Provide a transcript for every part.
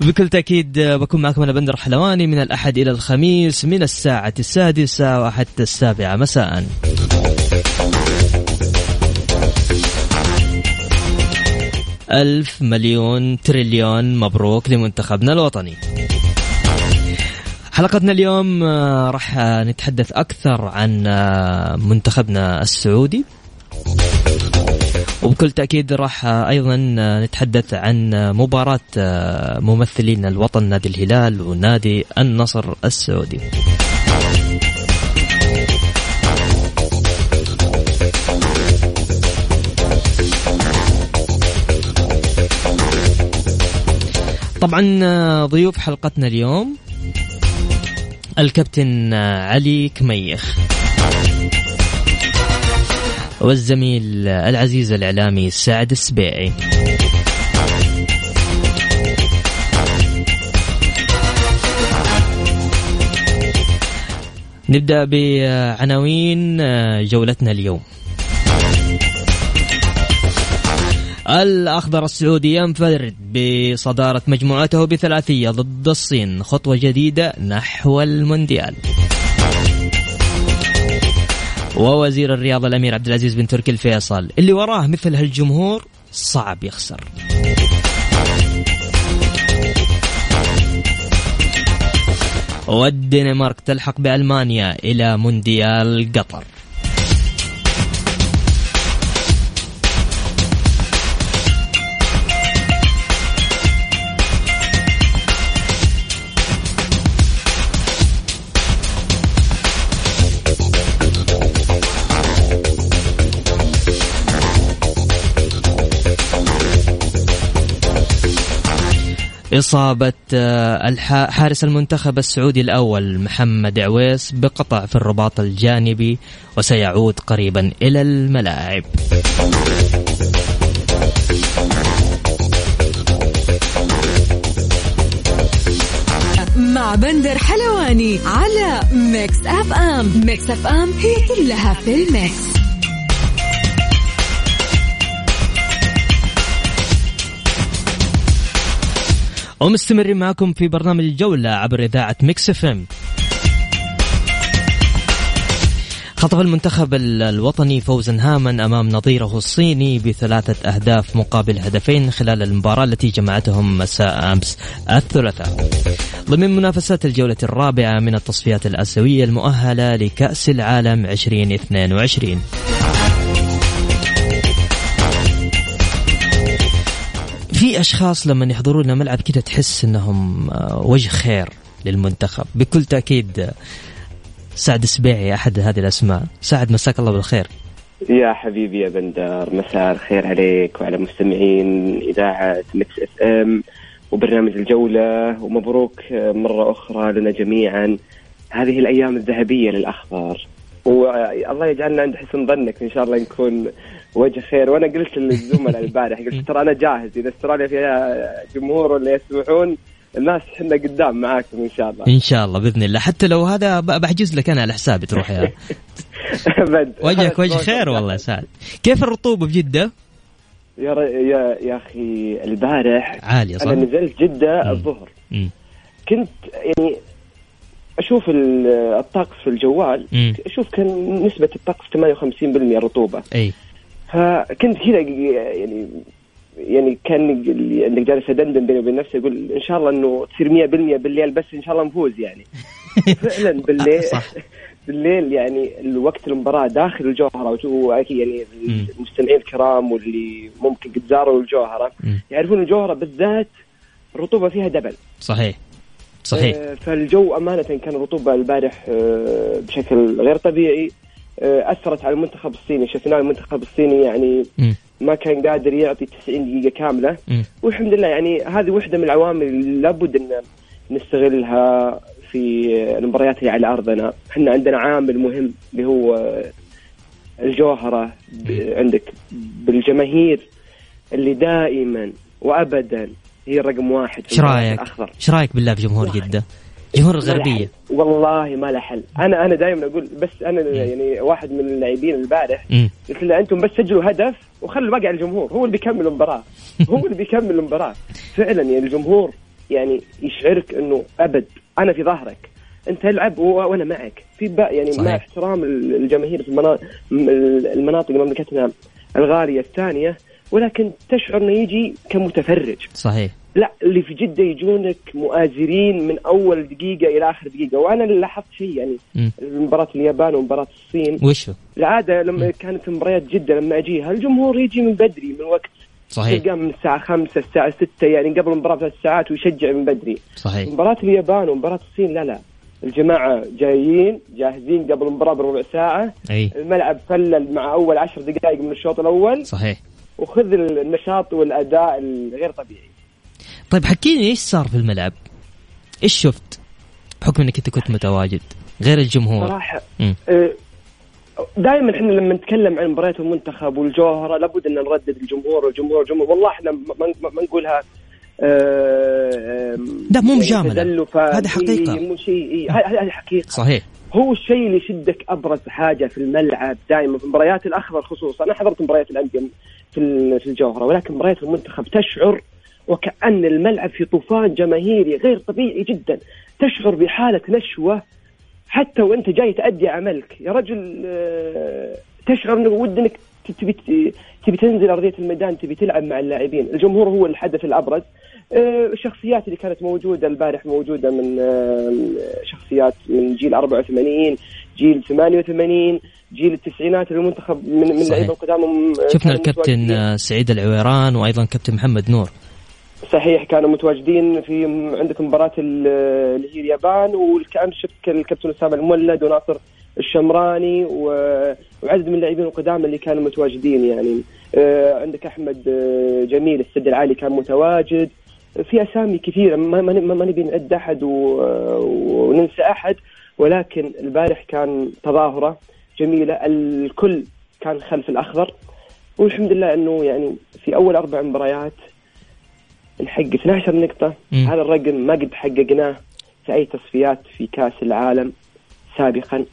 بكل تأكيد بكون معكم أنا بندر حلواني من الأحد إلى الخميس من الساعة السادسة وحتى السابعة. مساء. ألف مليون تريليون مبروك لمنتخبنا الوطني. حلقتنا اليوم آه، راح نتحدث أكثر عن آه، منتخبنا السعودي. وبكل تأكيد راح أيضا نتحدث عن مباراة ممثلين الوطن نادي الهلال ونادي النصر السعودي. طبعا ضيوف حلقتنا اليوم الكابتن علي كميخ. والزميل العزيز الإعلامي سعد السبيعي. نبدأ بعناوين جولتنا اليوم. الأخضر السعودي ينفرد بصدارة مجموعته بثلاثية ضد الصين خطوة جديدة نحو المونديال. ووزير الرياضة الأمير عبد العزيز بن تركي الفيصل. اللي وراه مثل هالجمهور صعب يخسر. والدنمارك تلحق بألمانيا إلى مونديال قطر. إصابة آه، حارس المنتخب السعودي الأول محمد عويس بقطع في الرباط الجانبي وسيعود قريبا إلى الملاعب. مع بندر حلواني على Mix FM. Mix FM هي كلها في ال mix. ومستمرين معكم في برنامج الجولة عبر إذاعة Mix FM خطف المنتخب الوطني فوزا هاما أمام نظيره الصيني بثلاثة أهداف مقابل هدفين خلال المباراة التي جمعتهم مساء أمس الثلاثاء. ضمن منافسات الجولة الرابعة من التصفيات الآسيوية المؤهلة لكأس العالم 2022. في أشخاص لما يحضرون الملعب كذا تحس إنهم آه، وجه خير للمنتخب. بكل تأكيد آه، سعد السبيعي أحد هذه الأسماء. سعد مساك الله بالخير. يا حبيبي يا بندر مساء الخير عليك وعلى مستمعين إذاعة Mix FM وبرنامج الجولة ومبروك آه، مرة أخرى لنا جميعا. هذه الأيام الذهبية للأخضر. والله يجعلنا عند حسن ظنك إن شاء الله نكون وجه خير. وأنا قلت للزملاء البارح قلت ترى أنا جاهز. إذا أستراليا فيها جمهور ولا يسمعون الناس إحنا قدام معاكم إن شاء الله. إن شاء الله بإذن الله. حتى لو هذا بحجز لك أنا على حسابي تروح يا وجهك وجه خير والله يا سعد. كيف الرطوبة في جدة؟ يا يا يا أخي البارح عالية صح؟ أنا نزلت جدة الظهر. كنت يعني أشوف الطقس في الجوال مم. أشوف كان نسبة الطقس 58% رطوبة. أي. فكنت كذا يعني يعني كان اللي جالس ادندن بيني وبين نفسي أقول إن شاء الله إنه تصير 100% بالليل بس إن شاء الله نفوز يعني فعلا بالليل. بالليل يعني الوقت المباراة داخل الجوهرة وأكيد يعني. المستمعين الكرام واللي ممكن قد زاروا الجوهرة. يعرفون الجوهرة بالذات الرطوبه فيها دبل صحيح صحيح آه، فالجو أمانة كان الرطوبه البارح آه، بشكل غير طبيعي أثرت على المنتخب الصيني شفنا المنتخب الصيني يعني. ما كان قادر يعطي 90 دقيقة كاملة. والحمد لله يعني هذه واحدة من العوامل اللي لابد إن نستغلها في المباريات اللي على أرضنا، إحنا عندنا عامل مهم اللي هو الجوهرة ب- عندك بالجماهير اللي دائما وابدا هي الرقم واحد في إيش رأيك؟ إيش رأيك بالله بجمهور جدة؟ جمهور الغربيه. والله ما له حل. أنا أنا دائما أقول بس أنا يعني واحد من اللاعبين البارح. قلت له أنتم بس سجلوا هدف وخلوا الباقي على الجمهور. هو اللي بيكمل المباراة. هو اللي بيكمل المباراة. فعلا يعني الجمهور يعني يشعرك إنه أبد. أنا في ظهرك. أنت العب وأنا معك. في بقى يعني صحيح. مع احترام الجماهير في المنا- المناطق مملكتنا الغالية الثانية ولكن تشعر إنه يجي كمتفرج. صحيح. لا اللي في جدة يجونك مؤازرين من أول دقيقة إلى آخر دقيقة وأنا اللي لاحظت شيء يعني مم. مباراة اليابان ومباراة الصين. وشو؟ العادة لما كانت مباريات جدة لما اجيها الجمهور يجي من بدري من وقت؟ صحيح. تلقاه من الساعة 5 الساعة 6 يعني قبل المباراه بثلاث ساعات ويشجع من بدري. صحيح. مباراة اليابان ومباراة الصين لا لا. الجماعة جايين جاهزين قبل المباراه بربع ساعة. أي. الملعب فلل مع أول عشر دقائق من الشوط الأول. صحيح. وخذ النشاط والأداء الغير طبيعي. طيب حكيني إيش صار في الملعب؟ إيش شفت؟ بحكم إنك أنت كنت متواجد غير الجمهور صراحة مم. دائما إحنا لما نتكلم عن مباريات المنتخب والجوهرة لابد أن نردد الجمهور والجمهور والجمهور والله إحنا ما, نقولها آه، لا، مو يعني. تزلفة. هذا حقيقة. إيه، مو شيء إيه، هذه حقيقة صحيح هو الشيء اللي يشدك أبرز حاجة في الملعب دائما في مباريات الأخضر خصوصا أنا حضرت مباريات الأندية في ال- في الجوهرة ولكن مباريات المنتخب تشعر وكأن الملعب في طوفان جماهيري غير طبيعي جدا. تشعر بحالة نشوة حتى وأنت جاي تأدي عملك. يا رجل آه، تشعر إنه ودك تبي تبي تنزل أرضية الميدان تبي تلعب مع اللاعبين، الجمهور هو الحدث الأبرز. آه، الشخصيات اللي كانت موجودة البارح موجودة من آه، شخصيات من جيل 84 جيل 88 جيل التسعينات المنتخب من من. لعيبة قدامهم شفنا الكابتن سعيد العويران وأيضا كابتن محمد نور. صحيح كانوا متواجدين في عندك مباراة ال- اللي هي اليابان وكان شفت الكابتن أسامة المولد وناصر الشمراني وعدد من اللاعبين القدامى اللي كانوا متواجدين يعني. آه، عندك أحمد آه، جميل السد العالي كان متواجد. في أسامي كثيرة ما, ما, ما نبي نعد أحد وننسى أحد ولكن البارح كان تظاهرة جميلة. الكل كان خلف الأخضر. والحمد لله أنه يعني في أول أربع مباريات نحقق 12 نقطة. مم. هذا الرقم ما قد حققناه في أي تصفيات في كأس العالم سابقا.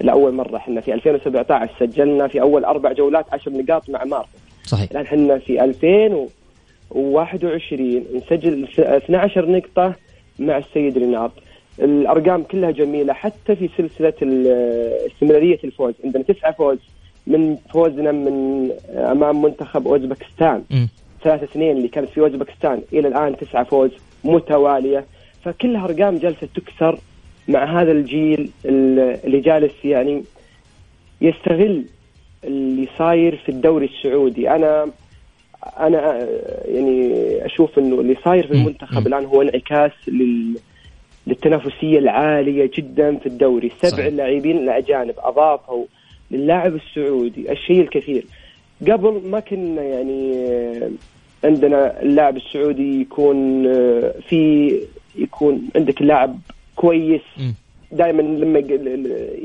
لأول مرة إحنا في 2017 سجلنا في أول أربع جولات 10 نقاط مع مارك صحيح. الآن إحنا في 2021 نسجل 12 نقطة مع السيد ريناض الأرقام كلها جميلة حتى في سلسلة ال- استمرارية الفوز. عندنا تسعة فوز. من فوزنا من أمام منتخب أوزبكستان. مم. ثلاثة اثنين اللي كانت في اوزبكستان إلى الآن تسعة فوز متوالية فكلها أرقام جالسه تكسر مع هذا الجيل ال- اللي جالس يعني يستغل اللي صاير في الدوري السعودي أنا أنا يعني أشوف إنه اللي صاير في. المنتخب. الآن هو انعكاس لل للتنافسية العالية جدا في الدوري سبع. لاعبين الاجانب أضافوا للاعب السعودي الشيء الكثير قبل ما كنا يعني آه، عندنا اللاعب السعودي يكون آه، في يكون عندك لاعب كويس. دائما لما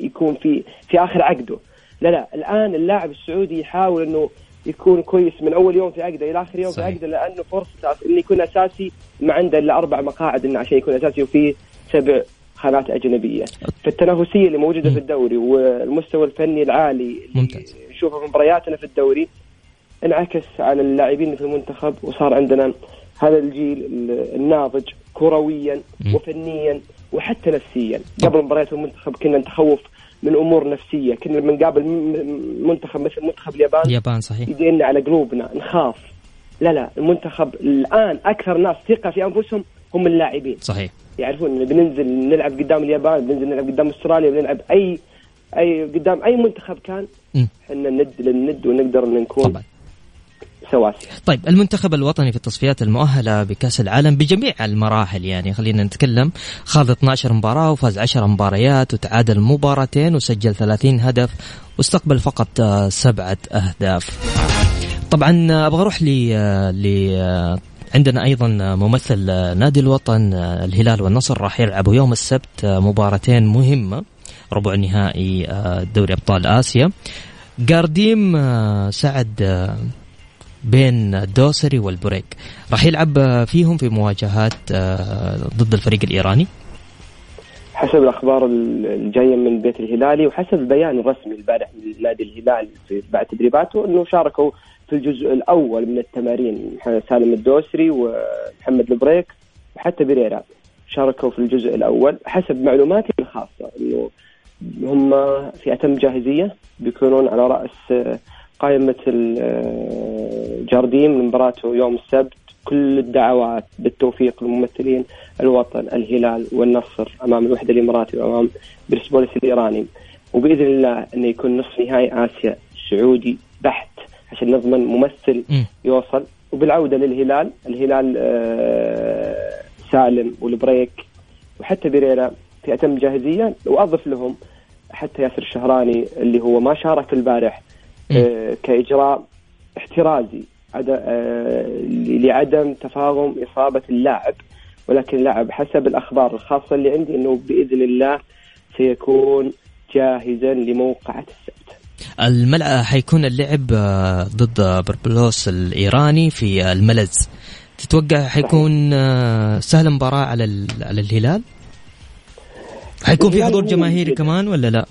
يكون في في آخر عقده لا لا الآن اللاعب السعودي يحاول إنه يكون كويس من أول يوم في عقده إلى آخر يوم صحيح. في عقده لأنه فرصة إنه يكون أساسي ما عنده إلا أربع مقاعد إنه عشان يكون أساسي وفيه سبع خانات أجنبية فالتنافسية اللي موجودة مم. في الدوري والمستوى الفني العالي ممتاز. نشوفه في مبارياتنا في الدوري انعكس على اللاعبين في المنتخب وصار عندنا هذا الجيل ال- الناضج كرويا. وفنيا وحتى نفسيا قبل مباريات المنتخب كنا نتخوف من أمور نفسية كنا لما نقابل م- م- منتخب مثل منتخب اليابان اليابان صحيح يدينا على قلوبنا نخاف لا لا المنتخب الآن أكثر ناس ثقة في أنفسهم هم اللاعبين صحيح يعرفون بننزل نلعب قدام اليابان بننزل نلعب قدام أستراليا بنلعب اي اي قدام أي منتخب كان. إحنا ند للند ونقدر ان نكون طبعا. سواسية طيب المنتخب الوطني في التصفيات المؤهلة بكأس العالم بجميع المراحل يعني خلينا نتكلم خاض 12 مباراة وفاز 10 مباريات وتعادل مباراتين وسجل 30 هدف واستقبل فقط آه، سبعة أهداف. طبعا آه، أبغى أروح ل آه، عندنا أيضا ممثل نادي الوطن الهلال والنصر راح يلعبوا يوم السبت مباراتين مهمة. ربع نهائي آه، دوري أبطال آسيا. جارديم آه، سعد آه، بين الدوسري والبريك. راح يلعب فيهم في مواجهات ضد الفريق الإيراني. حسب الأخبار الجاية من بيت الهلالي وحسب البيان الرسمي البارح من نادي الهلال بعد تدريباته إنه شاركوا في الجزء الأول من التمارين سالم الدوسري ومحمد البريك وحتى بريرا شاركوا في الجزء الأول حسب معلوماتي الخاصة إنه هم في اتم جاهزية بيكونون على رأس آه، قائمة ال- آه، لمباراته يوم السبت. كل الدعوات بالتوفيق لممثلين الوطن الهلال والنصر أمام الوحدة الإماراتي وأمام برسبوليس الإيراني. وبإذن الله انه يكون نصف نهائي آسيا سعودي بحت عشان نضمن ممثل مم. يوصل. وبالعودة للهلال الهلال آه، سالم والبريك وحتى بريرا في اتم جاهزية. وأضف لهم حتى ياسر الشهراني اللي هو ما شارك البارح آه، كإجراء احترازي آه، لعدم تفاهم إصابة اللاعب ولكن اللاعب حسب الأخبار الخاصة اللي عندي إنه بإذن الله سيكون جاهزا لموقعة السبت. الملعب حيكون اللعب آه، ضد بربلوس الإيراني في الملز تتوقع حيكون سهل مباراة على على الهلال؟ حيكون في الهلال حضور جماهيري. كمان ولا لا؟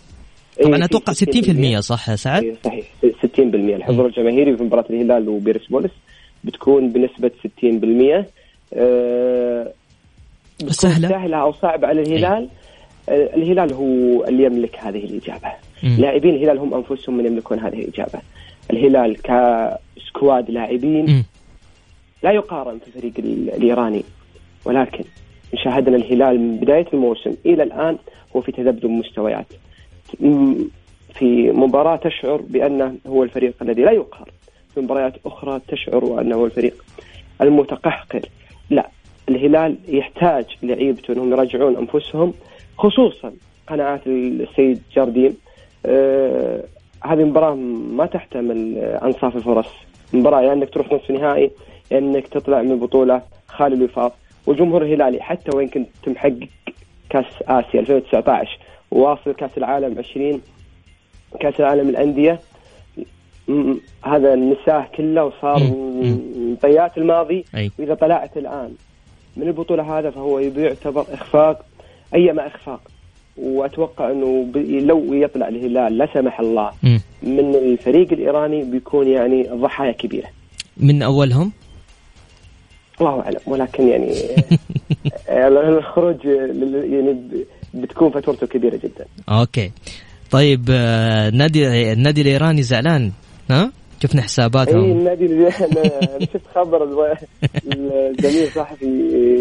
إيه، طبعا أتوقع 60% صح يا سعد؟ إيه، صحيح 60% الحضور الجماهيري في مباراة الهلال وبيرسبوليس بتكون بنسبة 60% آه، بتكون سهلة؟ سهلة أو صعبة على الهلال آه، الهلال هو اللي يملك هذه الإجابة مم. لاعبين الهلال هم أنفسهم من يملكون هذه الإجابة الهلال كسكواد لاعبين مم. لا يقارن في الفريق ال- الإيراني ولكن شاهدنا الهلال من بداية الموسم إلى الآن هو في تذبذب مستويات. في مباراة تشعر بأنه هو الفريق الذي لا يقهر. في مباريات أخرى تشعر أنه هو الفريق المتقهقر. لا الهلال يحتاج لعيبته أنهم يراجعون أنفسهم خصوصا قناعات السيد جارديم. آه هذه المباراه ما تحتمل أنصاف الفرص. مباراة يا إنك تروح نصف نهائي يا إنك تطلع من بطوله خالي الوفاق. والجمهور الهلالي حتى وين كنت محقق كأس آسيا 2019 وواصل كأس العالم 20 كأس العالم الأندية. هذا نساه كله وصار. من طيات الماضي. وإذا طلعت الآن من البطولة هذا فهو يعتبر إخفاق أيما إخفاق. وأتوقع إنه لو يطلع الهلال لا سمح الله. من الفريق الإيراني بيكون يعني ضحايا كبيرة. من أولهم؟ الله أعلم. ولكن يعني آه، الخروج يعني بتكون فاتورته كبيرة جدا. أوكي. طيب آه، النادي النادي الإيراني زعلان ها؟ شفنا اي حساباتهم النادي اللي أنا شفت خبر الزميل صحفي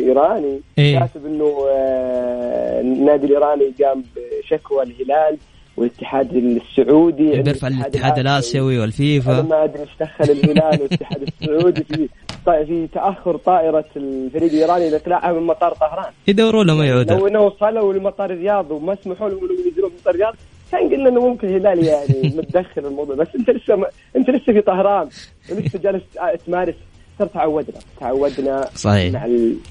إيراني إيه. كاتب إنه آه، النادي الإيراني قام بشكوى الهلال والاتحاد السعودي عند بيرفع الاتحاد الآسيوي أنا والفيفا ما أدري إيش دخل الهلال والاتحاد السعودي في في تأخر طائرة الفريق الإيراني لاقلاعها من مطار طهران. يدوروا لهم لو يعودوا انه وصلوا لمطار الرياض وما سمحوا لهم إنهم ينزلون في مطار الرياض كان قلنا إنه ممكن الهلال يعني متدخل الموضوع بس أنت لسه م... أنت لسه في طهران. ولسه جالس تمارس. صرت تعودنا. تعودنا صحيح. مع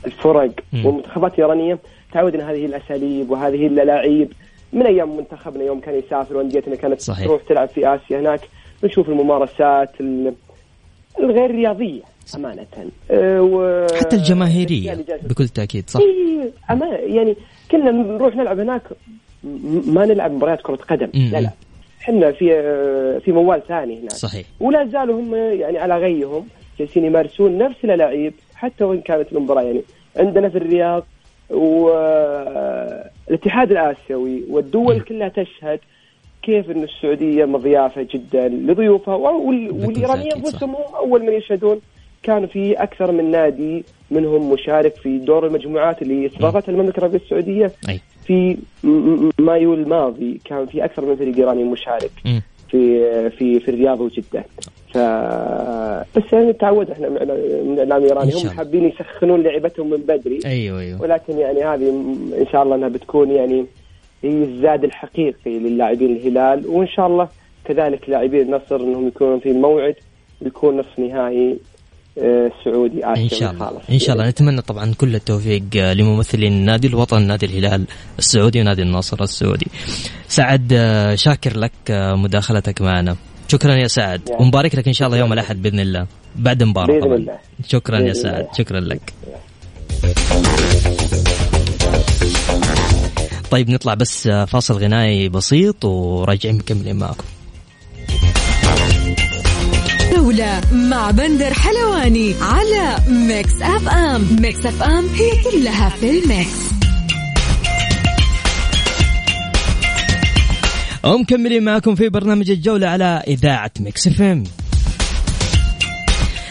الفرق. والمنتخبات الإيرانية. تعودنا هذه الأساليب وهذه اللاعيب من أيام منتخبنا يوم كان يسافر وأنديتنا كانت صحيح. تروح تلعب في آسيا هناك نشوف الممارسات ال- الغير رياضية أمانة. أه و... حتى الجماهيرية بكل تأكيد صح. إيه، أما يعني كنا نروح نلعب هناك م- ما نلعب مباريات كرة قدم. مم. لا لا. إحنا في في موال ثاني هناك. صحيح. ولا زالوا هم يعني على غيهم جالسين يمارسون نفس اللاعب حتى وإن كانت المباراة يعني عندنا في الرياض والاتحاد الآسيوي والدول كلها تشهد كيف إن السعودية مضيافة جدا لضيوفها. والإيرانيين. أنفسهم هم أول من يشهدون كان في أكثر من نادي منهم مشارك في دور المجموعات اللي استضافتها المملكة العربية السعودية. في في مايو الماضي كان في أكثر من فريق إيراني مشارك م. في في في الرياض وجدة. ف بس يعني تعود إحنا من الإعلام الإيراني. هم حابين يسخنون لعبتهم من بدري. أيوه أيوه. ولكن يعني هذه إن شاء الله إنها بتكون يعني هي الزاد الحقيقي للاعبين الهلال. وإن شاء الله كذلك لاعبين النصر إنهم يكونون في الموعد بيكون نصف نهائي سعودي إن شاء الله. إن شاء الله. نتمنى طبعا كل التوفيق لممثلين نادي الوطن نادي الهلال السعودي ونادي النصر السعودي. سعد شاكر لك مداخلتك معنا. شكرا يا سعد. يعني. ومبارك لك إن شاء الله يوم الأحد بإذن الله. بعد مباراة الله. شكرا يا سعد. الله. شكرا لك. طيب نطلع بس فاصل غنائي بسيط وراجعين مكملين معكم. جولة مع بندر حلواني على Mix FM. Mix FM هي كلها في ال mix. ومكملين معكم في برنامج الجولة على إذاعة Mix FM.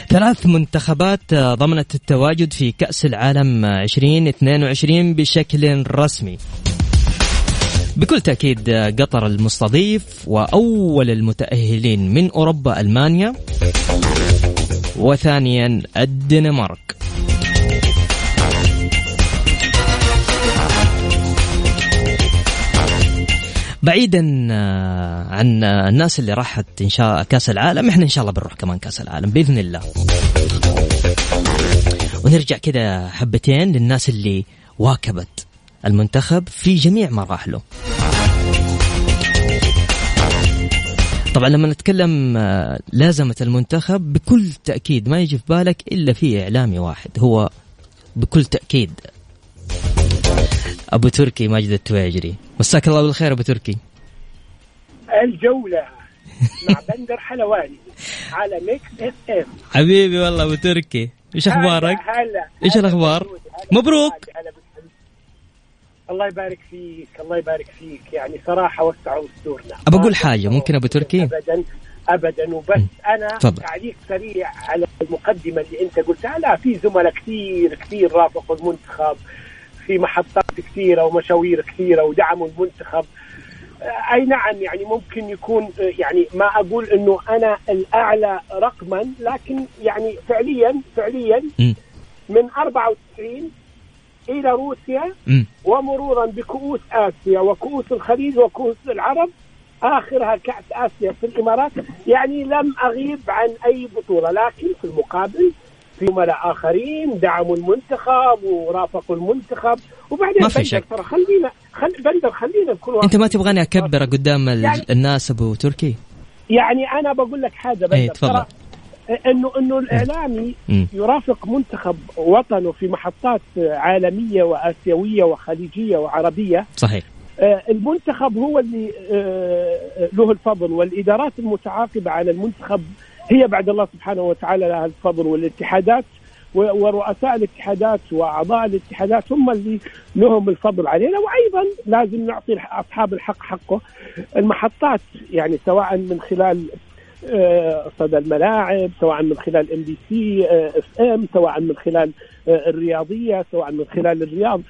ثلاث منتخبات ضمنت التواجد في كأس العالم 2022 بشكل رسمي. بكل تأكيد قطر المستضيف وأول المتأهلين من أوروبا ألمانيا وثانيا الدنمارك. بعيدا آه، عن الناس اللي راحت ان شاء كأس العالم إحنا إن شاء الله بنروح كمان كأس العالم بإذن الله. ونرجع كده حبتين للناس اللي واكبت المنتخب في جميع مراحله. طبعا لما نتكلم آه، لازمة المنتخب بكل تأكيد ما يجي في بالك إلا في إعلامي واحد هو بكل تأكيد. أبو تركي ماجد التواجري. مساك الله بالخير أبو تركي. الجولة مع بندر حلواني على Mix FM حبيبي والله أبو تركي. إيش أخبارك؟ هلا. إيش الأخبار؟ مبروك. الله يبارك فيك الله يبارك فيك. يعني صراحة وسعوا صدورنا أبى أقول حاجة ممكن أبو تركي؟ أبدا أبدا. وبس م. فضل. تعليق سريع على المقدمة اللي أنت قلتها. لا في زملاء كثير كثير رافقوا المنتخب. في محطات كثيرة ومشاوير كثيرة ودعموا المنتخب أي نعم يعني ممكن يكون يعني ما أقول إنه أنا الأعلى رقما لكن يعني فعليا فعليا. من 94 إلى روسيا. ومرورا بكؤوس آسيا وكؤوس الخليج وكؤوس العرب آخرها كأس آسيا في الإمارات يعني لم أغيب عن أي بطولة لكن في المقابل في زملاء آخرين دعموا المنتخب ورافقوا المنتخب. وبعدين ما في شك. ترى خلينا خل بندر خلينا نكون أنت ما تبغاني أكبر قدام يعني الناس أبو تركي؟ يعني أنا بقول لك حاجة بندر. إيه تفضل. انه إنه الإعلامي م. يرافق منتخب وطنه في محطات عالمية وآسيوية وخليجية وعربية. صحيح. المنتخب هو اللي له الفضل والإدارات المتعاقبة على المنتخب هي بعد الله سبحانه وتعالى لها الفضل والاتحادات ورؤساء الاتحادات وأعضاء الاتحادات هم اللي لهم الفضل علينا. وأيضا لازم نعطي أصحاب الحق حقه المحطات يعني سواء من خلال صدى الملاعب سواء من خلال MBC FM سواء من خلال الرياضية سواء من خلال الرياض.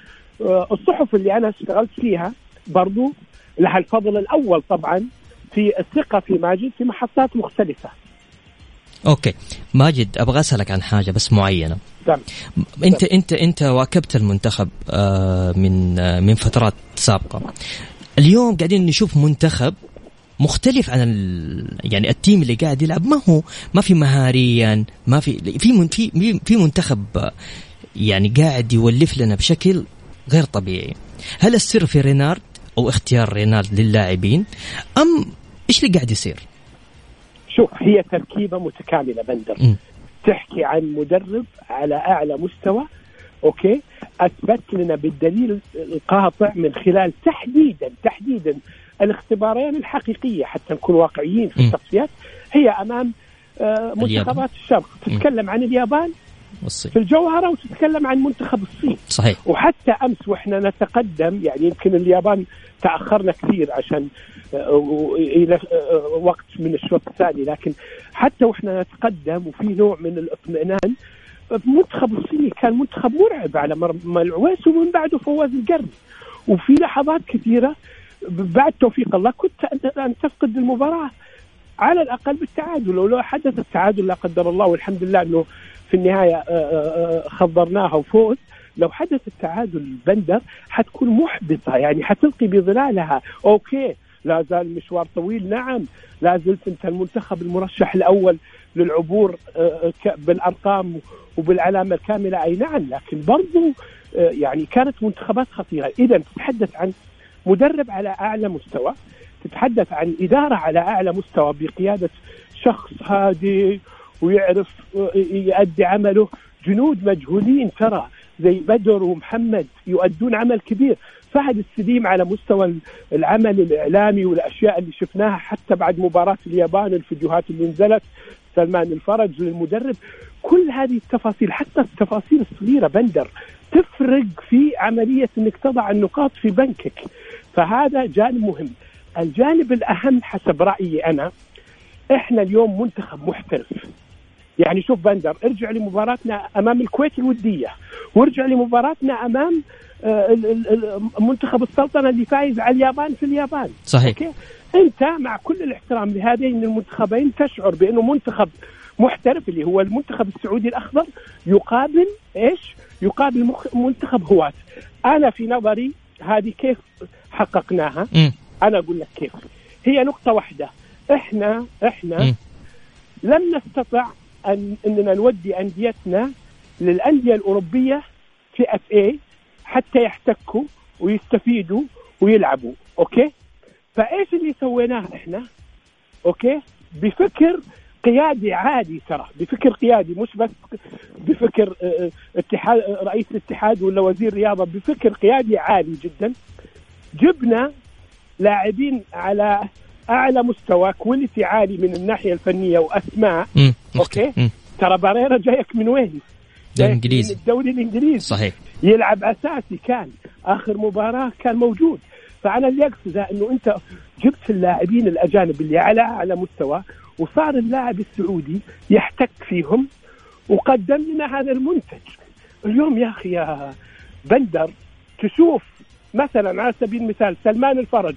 الصحف اللي أنا اشتغلت فيها برضو لها الفضل الأول طبعا في الثقة في ماجد في محطات مختلفة. أوكي. ماجد أبغى أسألك عن حاجة بس معينة. دم. أنت أنت أنت واكبت المنتخب من من فترات سابقة. اليوم قاعدين نشوف منتخب مختلف عن ال... يعني التيم اللي قاعد يلعب. ما هو؟ ما في مهاريا ما في في من في في منتخب يعني قاعد يولف لنا بشكل غير طبيعي. هل السر في رينارد أو اختيار رينارد للاعبين؟ أم إيش اللي قاعد يصير؟ شوف هي تركيبة متكاملة بندر. م. تحكي عن مدرب على أعلى مستوى أوكي؟ أثبت لنا بالدليل القاطع من خلال تحديدا تحديدا الاختبارين الحقيقية حتى نكون واقعيين في التصفيات هي أمام آه منتخبات الشرق. تتكلم عن اليابان والصين. في الجوهره وتتكلم عن منتخب الصين. صحيح. وحتى أمس وإحنا نتقدم يعني يمكن اليابان تأخرنا كثير عشان إلى وقت من الشوط الثاني. لكن حتى وإحنا نتقدم وفي نوع من الاطمئنان المنتخب الصيني كان منتخب مرعب على مرمى العويس ومن بعده فواز القرن وفي لحظات كثيرة بعد توفيق الله كنت أن تفقد المباراة على الأقل بالتعادل. ولو حدث التعادل لا قدر الله والحمد لله إنه في النهاية آه، آه، آه، خضرناها وفوز. لو حدث التعادل بندر حتكون محبطة يعني حتلقي بظلالها. أوكي لا زال المشوار طويل. نعم لا زلت أنت المنتخب المرشح الأول للعبور بالأرقام وبالعلامة الكاملة. أي نعم لكن برضو يعني كانت منتخبات خطيرة. إذا تتحدث عن مدرب على أعلى مستوى تتحدث عن إدارة على أعلى مستوى بقيادة شخص هادي ويعرف يؤدي عمله. جنود مجهولين ترى زي بدر ومحمد يؤدون عمل كبير. فهد السليم على مستوى العمل الإعلامي والأشياء اللي شفناها حتى بعد مباراة اليابان الفيديوهات اللي نزلت سلمان الفرج للمدرب. كل هذه التفاصيل حتى التفاصيل الصغيرة بندر تفرق في عملية إنك تضع النقاط في بنكك. فهذا جانب مهم. الجانب الأهم حسب رأيي أنا إحنا اليوم منتخب محترف. يعني شوف بندر ارجع لمباراتنا أمام الكويت الودية وارجع لمباراتنا أمام آه، منتخب السلطنة اللي فايز على اليابان في اليابان صحيح okay؟ أنت مع كل الاحترام لهذين المنتخبين تشعر بأنه منتخب محترف اللي هو المنتخب السعودي الأخضر يقابل إيش؟ يقابل مخ... منتخب هواة أنا في نظري هذه كيف حققناها؟ م. أنا أقول لك كيف هي نقطة واحدة إحنا إحنا م. لم نستطع أن إننا نودي أنديتنا للأندية الأوروبية في اف اي حتى يحتكوا ويستفيدوا ويلعبوا okay؟ فإيش اللي سويناه إحنا؟ okay؟ بفكر قيادي عادي ترى بفكر قيادي مش بس بفكر آه، آه، اتحاد رئيس الاتحاد ولا وزير رياضة بفكر قيادي عالي جدا. جبنا لاعبين على أعلى مستوى quality عالي من الناحية الفنية وأسماء. مم. okay؟ مم. ترى باريرا جايك من وين؟ الانجليزي الدوري الإنجليزي. صحيح. يلعب أساسي. كان آخر مباراة كان موجود. فانا اللي اقصده إنه أنت جبت اللاعبين الأجانب اللي على أعلى مستوى وصار اللاعب السعودي يحتك فيهم وقدم لنا هذا المنتج. اليوم يا أخي يا بندر تشوف مثلا على سبيل المثال سلمان الفرج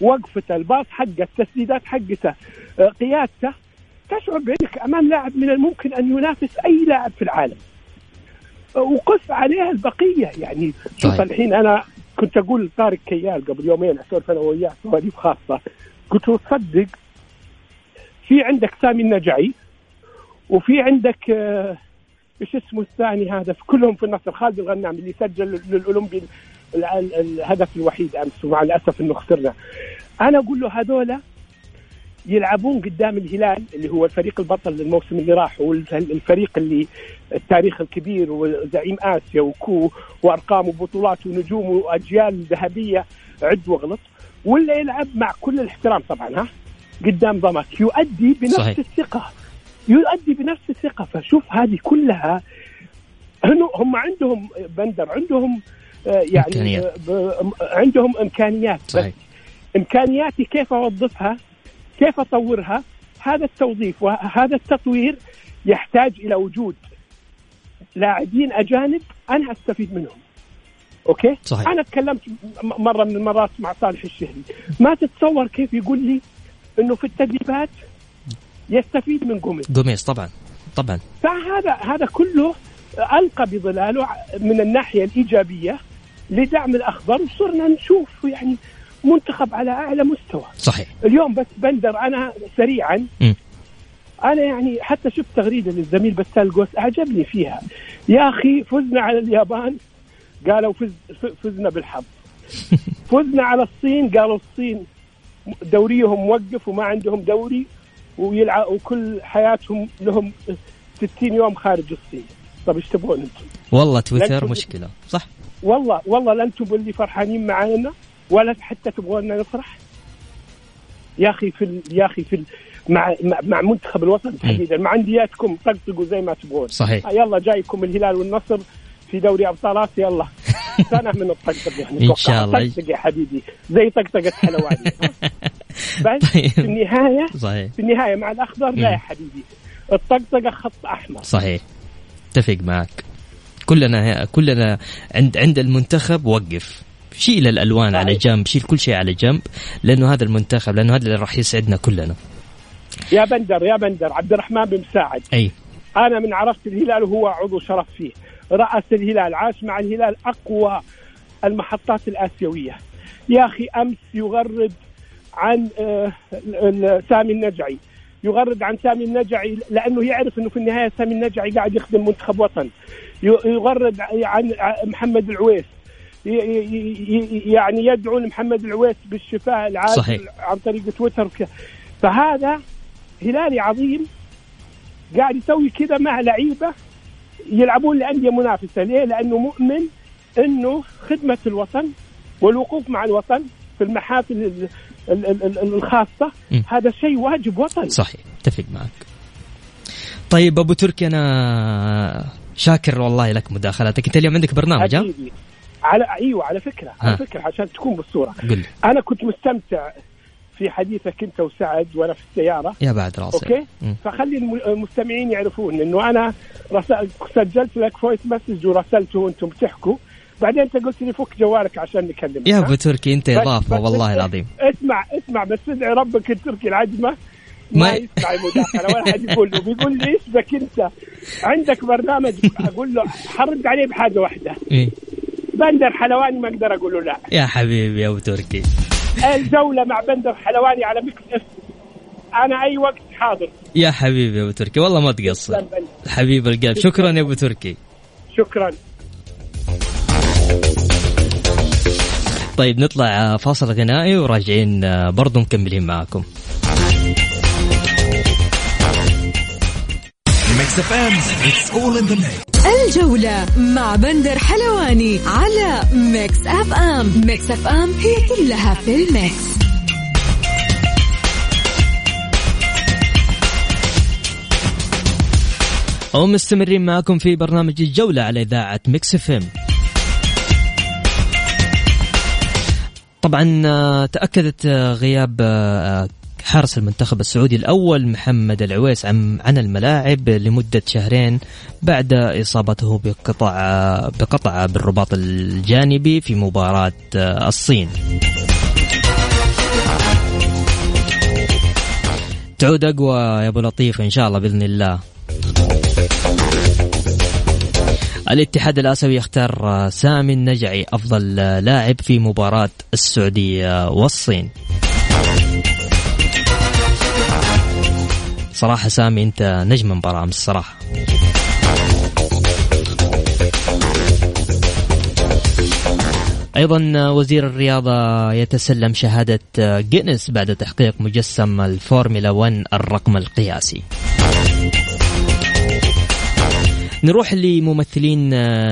وقفته الباص حقه التسديدات حقته آه، قيادته تشعر بأنك أمام لاعب من الممكن أن ينافس أي لاعب في العالم. آه، وقف عليها البقية. يعني شوف طيب. الحين أنا كنت أقول لطارق كيال قبل يومين أسولف أنا وياه سواليف خاصة. قلت له تصدق في عندك سامي النجعي وفي عندك آه، إيش اسمه الثاني هذا في كلهم في النصر خالد الغنام اللي سجل للأولمبي الهدف الوحيد أمس ومع الأسف إنه خسرنا. أنا أقول له هذولا يلعبون قدام الهلال اللي هو الفريق البطل للموسم اللي راح والفريق اللي التاريخ الكبير وزعيم آسيا وكو وأرقام وبطولات ونجوم وأجيال ذهبية عد واغلط. ولا يلعب مع كل الاحترام طبعا ها؟ قدام ضمك. يؤدي بنفس صحيح. الثقة. يؤدي بنفس الثقة. فشوف هذه كلها هم عندهم بندر عندهم يعني إمكانيات. عندهم إمكانيات صحيح. إمكانياتي كيف أوظفها كيف أطورها هذا التوظيف وهذا التطوير يحتاج إلى وجود لاعبين أجانب أنا أستفيد منهم okay صحيح. أنا تكلمت مرة من المرات مع صالح الشهري ما تتصور كيف يقول لي إنه في التدريبات يستفيد من جوميز جوميز طبعا طبعا فهذا هذا كله ألقى بظلاله من الناحية الإيجابية لدعم الاخضر وصرنا نشوف يعني منتخب على أعلى مستوى. صحيح. اليوم بس بندر أنا سريعا. م. أنا يعني حتى شفت تغريدة للزميل بسال قوس أعجبني فيها. يا أخي فزنا على اليابان قالوا فز فزنا بالحظ. فزنا على الصين قالوا الصين دوريهم موقف وما عندهم دوري ويلعب وكل حياتهم لهم 60 يوم خارج الصين. طب إيش تبغون أنتم؟ والله تويتر مشكلة صح. والله والله لا أنتم اللي فرحانين معانا ولا حتى تبغون نفرح يا أخي في يا أخي في مع مع منتخب الوطن تحديدا مع أندياتكم طقطقوا زي ما تبغون. صحيح. يلا جايكم الهلال والنصر في دوري ابطال اسيا يلا. سنه من الطقطقه يعني إن شاء الله. طقطق يا حبيبي زي طقطقة حلواني. بس طيب. في النهاية صحيح. في النهاية مع الأخضر لا يا حبيبي. الطقطقة خط أحمر. صحيح. اتفق معك. كلنا كلنا عند عند المنتخب وقف. شيل الألوان على جنب شيل كل شيء على جنب لأنه هذا المنتخب لأنه هذا اللي راح يسعدنا كلنا. يا بندر يا بندر عبد الرحمن بن مساعد أي. أنا من عرفت الهلال وهو عضو شرف فيه. رأس الهلال عاش مع الهلال أقوى المحطات الآسيوية. يا أخي أمس يغرد عن آه، سامي النجعي. يغرد عن سامي النجعي لأنه يعرف إنه في النهاية سامي النجعي قاعد يخدم منتخب وطن يغرد عن محمد العويس يعني يدعو لمحمد العويس بالشفاء العاجل صحيح. عن طريق تويتر فهذا هلالي عظيم قاعد يسوي كذا مع لعيبة يلعبون لأندية منافسة ليه؟ لأنه مؤمن إنه خدمة الوطن والوقوف مع الوطن في المحافل الخاصة م. هذا شيء واجب وطني صحيح أتفق معك طيب أبو تركي أنا شاكر والله لك مداخلتك أنت اليوم عندك برنامج ها؟ على أيوه على فكرة على ها. فكرة عشان تكون بالصورة قل. أنا كنت مستمتع في حديثك أنت وسعد وأنا في السيارة يا بعد راسي okay م. فخلي المستمعين يعرفون إنه أنا سجلت لك voice message ورسلته وأنتم بتحكوا بعدين انت قلت لي فك جوالك عشان نكلم يا أبو تركي أنت إضافة والله العظيم. اسمع اسمع بس ادعي ربك التركي العجمة ما يسمع المداخلة ولا حد يقول له. بيقول لي إيش بك أنت؟ عندك برنامج؟ أقول له حرد عليه بحاجة واحدة. إيه؟ بندر حلواني ما أقدر أقول له لا. يا حبيبي يا أبو تركي. الجولة مع بندر حلواني على Mix F. أنا أي وقت حاضر. يا حبيبي يا أبو تركي والله ما تقصر. حبيب القلب. شكرا يا أبو تركي. شكرا. طيب نطلع فاصل غنائي وراجعين برضو مكملين معاكم. الجولة مع بندر حلواني على Mix FM Mix FM هي كلها في ال mix. ومستمرين معكم في برنامج الجولة على إذاعة Mix FM طبعا آه، تأكدت آه، غياب آه، حارس المنتخب السعودي الأول محمد العويس عن عن الملاعب لمدة شهرين بعد إصابته بقطع بقطع بالرباط الجانبي في مباراة الصين. تعود أقوى يا أبو لطيف إن شاء الله بإذن الله. الاتحاد الآسيوي يختار سامي النجعي أفضل لاعب في مباراة السعودية والصين. صراحة سامي أنت نجم مباراة أمس الصراحة أيضا وزير الرياضة يتسلم شهادة جينيس بعد تحقيق مجسم الفورمولا 1 الرقم القياسي نروح لممثلين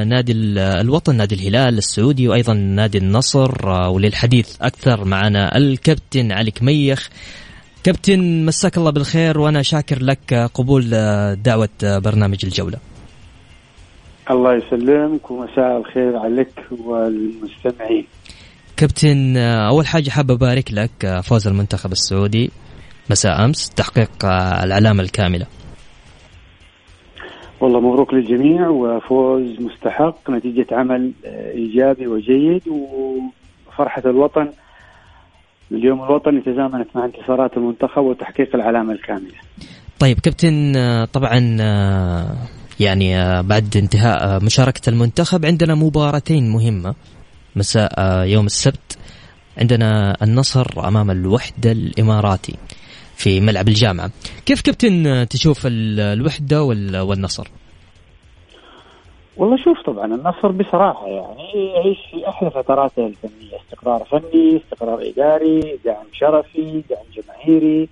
نادي الوطن نادي الهلال السعودي وأيضا نادي النصر وللحديث أكثر معنا الكابتن علي كميخ كابتن مساك الله بالخير وأنا شاكر لك قبول دعوة برنامج الجولة. الله يسلمك ومساء الخير عليك والمستمعين. كابتن أول حاجة حاب أبارك لك فوز المنتخب السعودي مساء أمس تحقيق العلامه الكاملة. والله مبروك للجميع وفوز مستحق نتيجة عمل إيجابي وجيد وفرحة الوطن. اليوم الوطني تزامنت مع انتصارات المنتخب وتحقيق العلامة الكاملة. طيب كابتن طبعا يعني بعد انتهاء مشاركة المنتخب عندنا مباراتين مهمة. مساء يوم السبت عندنا النصر أمام الوحدة الإماراتي. في ملعب الجامعة. كيف كابتن تشوف الوحدة والنصر؟ والله شوف طبعا النصر بصراحة يعني يعيش في أحلى فتراته الفنية. استقرار فني استقرار إداري دعم شرفي دعم جماهيري.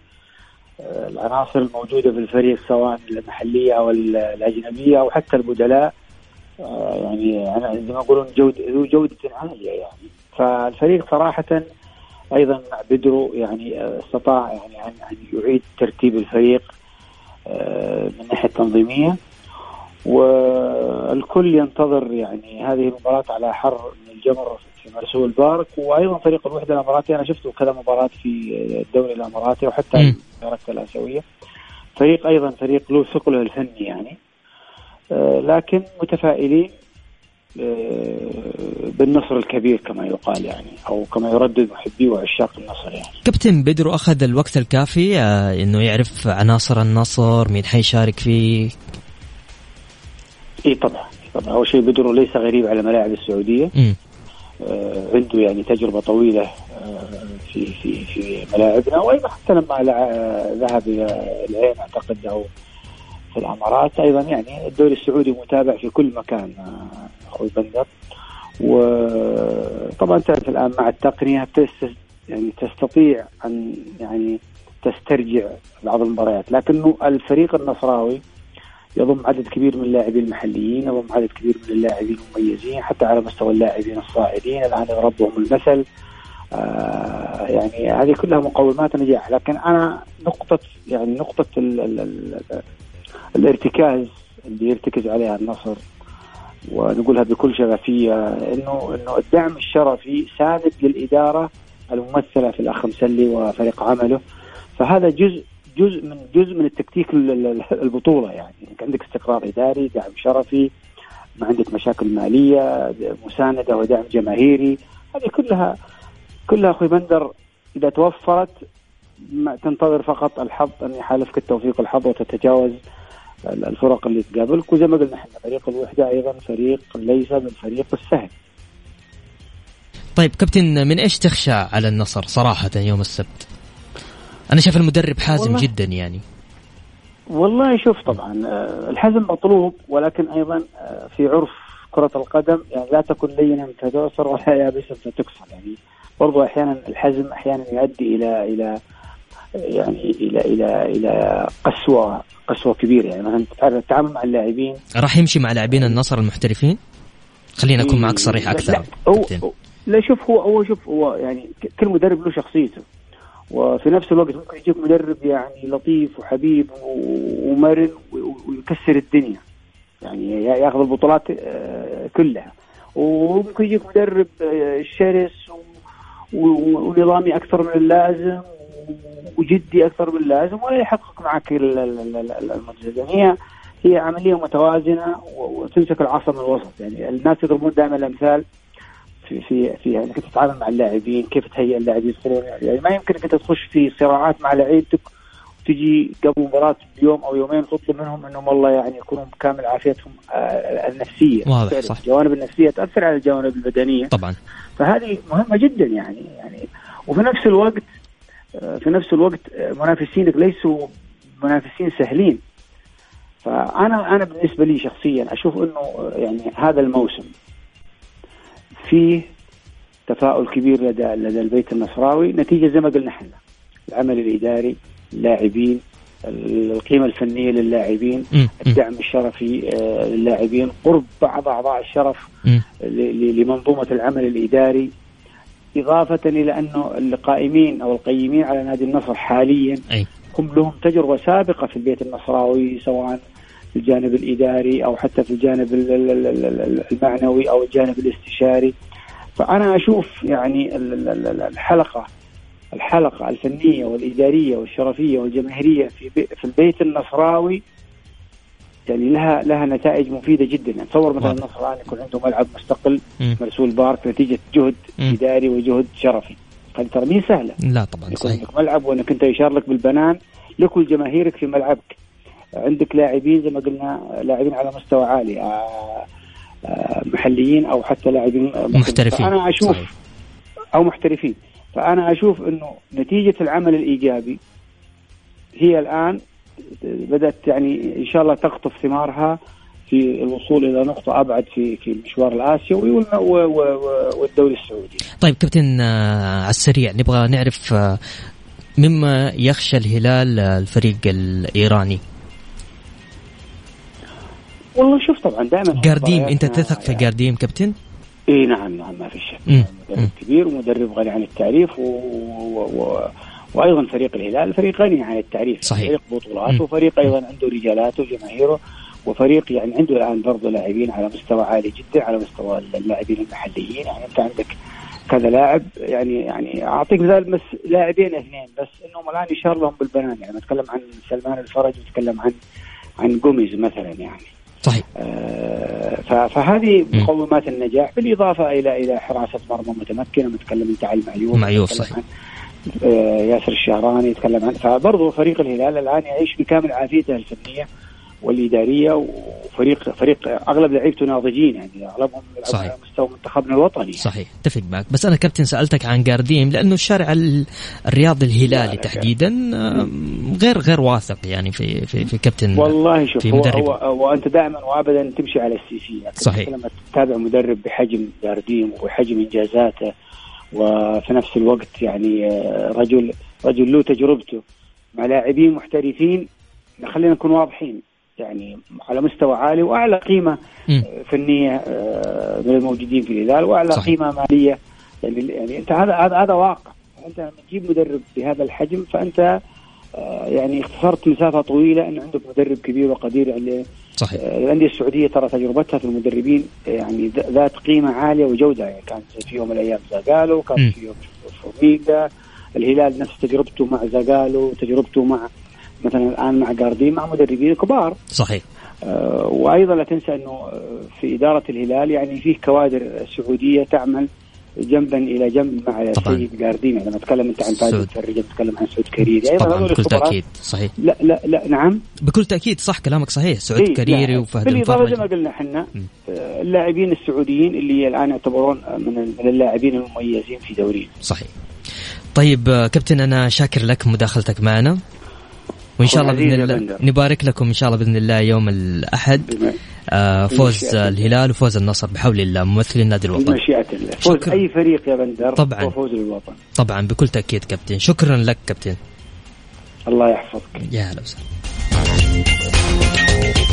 آه، العناصر الموجودة في الفريق سواء المحلية أو الأجنبية أو حتى البدلاء. آه، يعني زي ما يقولون جود ذو جودة عالية يعني. فالفريق صراحة أيضا مع بدرو يعني آه، استطاع يعني أن يعيد ترتيب الفريق من ناحية تنظيمية. والكل ينتظر يعني هذه المباراة على حر من الجمر في مرسول بارك وأيضا فريق الوحدة الأماراتي أنا شفته كذا مباراة في الدوري الأماراتي وحتى المباراة الآسيوية. فريق أيضا فريق له ثقله الفني يعني آه، لكن متفائلين آه، بالنصر الكبير كما يقال يعني أو كما يردد محبي وعشاق النصر يعني. كابتن بدرو أخذ الوقت الكافي آه، إنه يعرف عناصر النصر مين حيشارك فيه؟ اي طبعا طبعا. أول شيء بدرو ليس غريب على ملاعب السعودية. آه، عنده يعني تجربة طويلة آه، في في في ملاعبنا وأيضا حتى لما ذهب إلى العين أعتقد أو في الإمارات أيضا يعني الدوري السعودي متابع في كل مكان. آه، أخوي بندر. وطبعا تعرف الآن مع التقنية يعني تستطيع أن يعني تسترجع بعض المباريات لكنه الفريق النصراوي يضم عدد كبير من اللاعبين المحليين يضم عدد كبير من اللاعبين المميزين حتى على مستوى اللاعبين الصاعدين الآن يضربهم المثل. آه يعني هذه كلها مقومات نجاح لكن أنا نقطه يعني نقطة ال ال ال ال الارتكاز اللي يرتكز عليها النصر ونقولها بكل شفافيه إنه إنه الدعم الشرفي ساند للإدارة الممثلة في الأخ مسلي وفريق عمله. فهذا جزء جزء من جزء من التكتيك ال- ال- البطولة يعني. إنك عندك استقرار إداري دعم شرفي ما عندك مشاكل مالية مساندة ودعم جماهيري. هذه كلها كلها أخوي بندر إذا توفرت ما تنتظر فقط الحظ أن يحالفك التوفيق الحظ وتتجاوز الفرق اللي تقابلك وزي ما قلنا إحنا فريق الوحدة أيضا فريق ليس بالفريق السهل. طيب كابتن من إيش تخشى على النصر صراحة يوم السبت؟ أنا شايف المدرب حازم والله. جدا يعني. والله شوف طبعا آه، الحزم مطلوب ولكن أيضا آه، في عرف كرة القدم يعني لا تكن لينا فتعصر ولا يابسا فتكسر يعني برضو أحيانا الحزم أحيانا يؤدي إلى إلى يعني إلى إلى إلى قسوه قسوة كبيرة. يعني مثلا تعرف التعامل مع اللاعبين. راح يمشي مع لاعبين النصر المحترفين؟ خليني أكون معك صريح أكثر. لا هو لا شوف هو هو شوف هو يعني كل مدرب له شخصيته. وفي نفس الوقت ممكن يجيك مدرب يعني لطيف وحبيب ومرن ويكسر الدنيا. يعني يا- ياخذ البطولات آه، كلها. وممكن يجيك مدرب آه، شرس ونظامي أكثر من اللازم وجدي أكثر من اللازم ولا يحقق معك ال- ال- ال- ال- المنجز يعني هي هي عملية متوازنة وتمسك العصا من الوسط. يعني الناس يضربون دائما الأمثال في في في إنك تتعامل مع اللاعبين كيف تهيئ اللاعبين يدخلون يعني ما يمكن أنك تخش في صراعات مع لعيبتك وتجي قبل مباراة بيوم أو يومين تطلب منهم إنهم والله يعني يكونوا بكامل عافيتهم آه، النفسية. واضح، صح. الجوانب النفسية تأثر على الجوانب البدنية. طبعا. فهذه مهمة جدا يعني يعني. وفي نفس الوقت في نفس الوقت آه، منافسينك ليسوا منافسين سهلين. فأنا أنا بالنسبة لي شخصيا أشوف إنه آه، يعني هذا الموسم فيه تفاؤل كبير لدى لدى البيت النصراوي نتيجة زي ما قلنا إحنا العمل الإداري اللاعبين القيمة الفنية للاعبين. الدعم الشرفي آه، للاعبين قرب بعض أعضاء الشرف لمنظومة العمل الإداري. إضافة إلى انه القائمين أو القيمين على نادي النصر حاليا أي. هم لهم تجربة سابقة في البيت النصراوي سواء في الجانب الإداري أو حتى في الجانب ال- ال- ال- ال- المعنوي أو الجانب الاستشاري. فأنا أشوف يعني ال- ال- ال- الحلقة الحلقة الفنية والإدارية والشرفية والجماهيرية في في البيت النصراوي يعني لها لها نتائج مفيدة جدا يعني تصور مثلا. النصر الآن يكون عنده ملعب مستقل مم. مرسول بارك نتيجة جهد مم. إداري وجهد شرفي هذه ترى سهلة لا طبعا يكون صحيح عندك ملعب وإنك أنت يشار لك بالبنان لكل جماهيرك في ملعبك عندك لاعبين زي ما قلنا لاعبين على مستوى عالي آه، آه، محليين أو حتى لاعبين محترفين فأنا أشوف صحيح. أو محترفين فأنا أشوف إنه نتيجة العمل الإيجابي هي الآن بدأت يعني إن شاء الله تقطف ثمارها في الوصول إلى نقطة أبعد في في المشوار الاسيوي والدوري السعودي. طيب كابتن آه، على السريع نبغى نعرف آه، مما يخشى الهلال آه، الفريق الإيراني والله شوف طبعا دائما جارديم أنت تثق في جارديم كابتن اي نعم نعم ما في شك. مدرب كبير ومدرب غني عن التعريف و... و... و... وأيضا فريق الهلال فريق غني عن التعريف صحيح. فريق بطولات مم. وفريق أيضا عنده رجالاته وجماهيره وفريق يعني عنده الآن برضه لاعبين على مستوى عالي جدا على مستوى اللاعبين المحليين يعني أنت عندك كذا لاعب يعني يعني أعطيك مثال بس لاعبين اثنين بس إنهم الآن يشار لهم بالبنان يعني نتكلم عن سلمان الفرج نتكلم عن عن جوميز مثلا يعني صحيح آه، فهذه مقومات النجاح بالإضافة إلى إلى حراسة مرمى متمكنه نتكلم أنت عن المعيوف معيوف، صحيح. آه، ياسر الشهراني يتكلم عن فبرضه فريق الهلال الآن يعيش بكامل عافيته الفنية والإدارية وفريق فريق أغلب لعيبته ناضجين يعني أغلبهم صحيح. على مستوى منتخبنا الوطني صحيح اتفق معك بس أنا كابتن سألتك عن جارديم لأنه الشارع ال- الرياضي الهلالي لا، تحديدا غير غير واثق يعني في في في كابتن والله شوف في هو, مدرب. هو وأنت دائما وابدا تمشي على السي في يعني صحيح. لما تتابع مدرب بحجم جارديم وحجم إنجازاته وفي نفس الوقت يعني آه، رجل رجل له تجربته مع لاعبين محترفين خلينا نكون واضحين يعني على مستوى عالي وأعلى قيمة مم. فنية آه، من الموجودين في الهلال وأعلى صحيح. قيمة مالية يعني يعني أنت هذا هذا هذا واقع أنت لما تجيب مدرب بهذا الحجم فأنت آه، يعني اختصرت مسافة طويلة إن عندك مدرب كبير وقدير يعني صحيح. آه، الأندية السعودية ترى تجربتها في المدربين يعني ذ- ذات قيمة عالية وجودة. يعني كان في يوم من الأيام زاغالو. كان في يوم فورميكا الهلال نفس تجربته مع زاغالو تجربته مع مثلا الآن مع جاردين مع مدربين كبار. صحيح. آه، وأيضا لا تنسى إنه آه، في إدارة الهلال يعني فيه كوادر سعودية تعمل جنبا إلى جنب مع طبعاً. السيد جاردين يعني لما تتكلم انت عن فادي. الفريج تتكلم عن سعود كريري. أيضا طبعا بكل تأكيد. صحيح. لا لا لا نعم. بكل تأكيد صح كلامك صحيح. سعود إيه، كريري لا، وفهد بالإضافة زي ما قلنا إحنا. آه، اللاعبين السعوديين اللي الآن يعتبرون من من اللاعبين المميزين في دورينا صحيح. طيب آه، كابتن أنا شاكر لك مداخلتك معنا. وإن شاء الله بإذن الله. نبارك لكم إن شاء الله بإذن الله يوم الأحد. آه، فوز. الهلال وفوز النصر بحول الله. ممثلين نادي الوطن بمشيئة الله. فوز شكراً. أي فريق يا بندر؟ طبعاً. فوز للوطن. طبعا بكل تأكيد كابتن. شكرا لك كابتن. الله يحفظك. يا هلا وسهلا.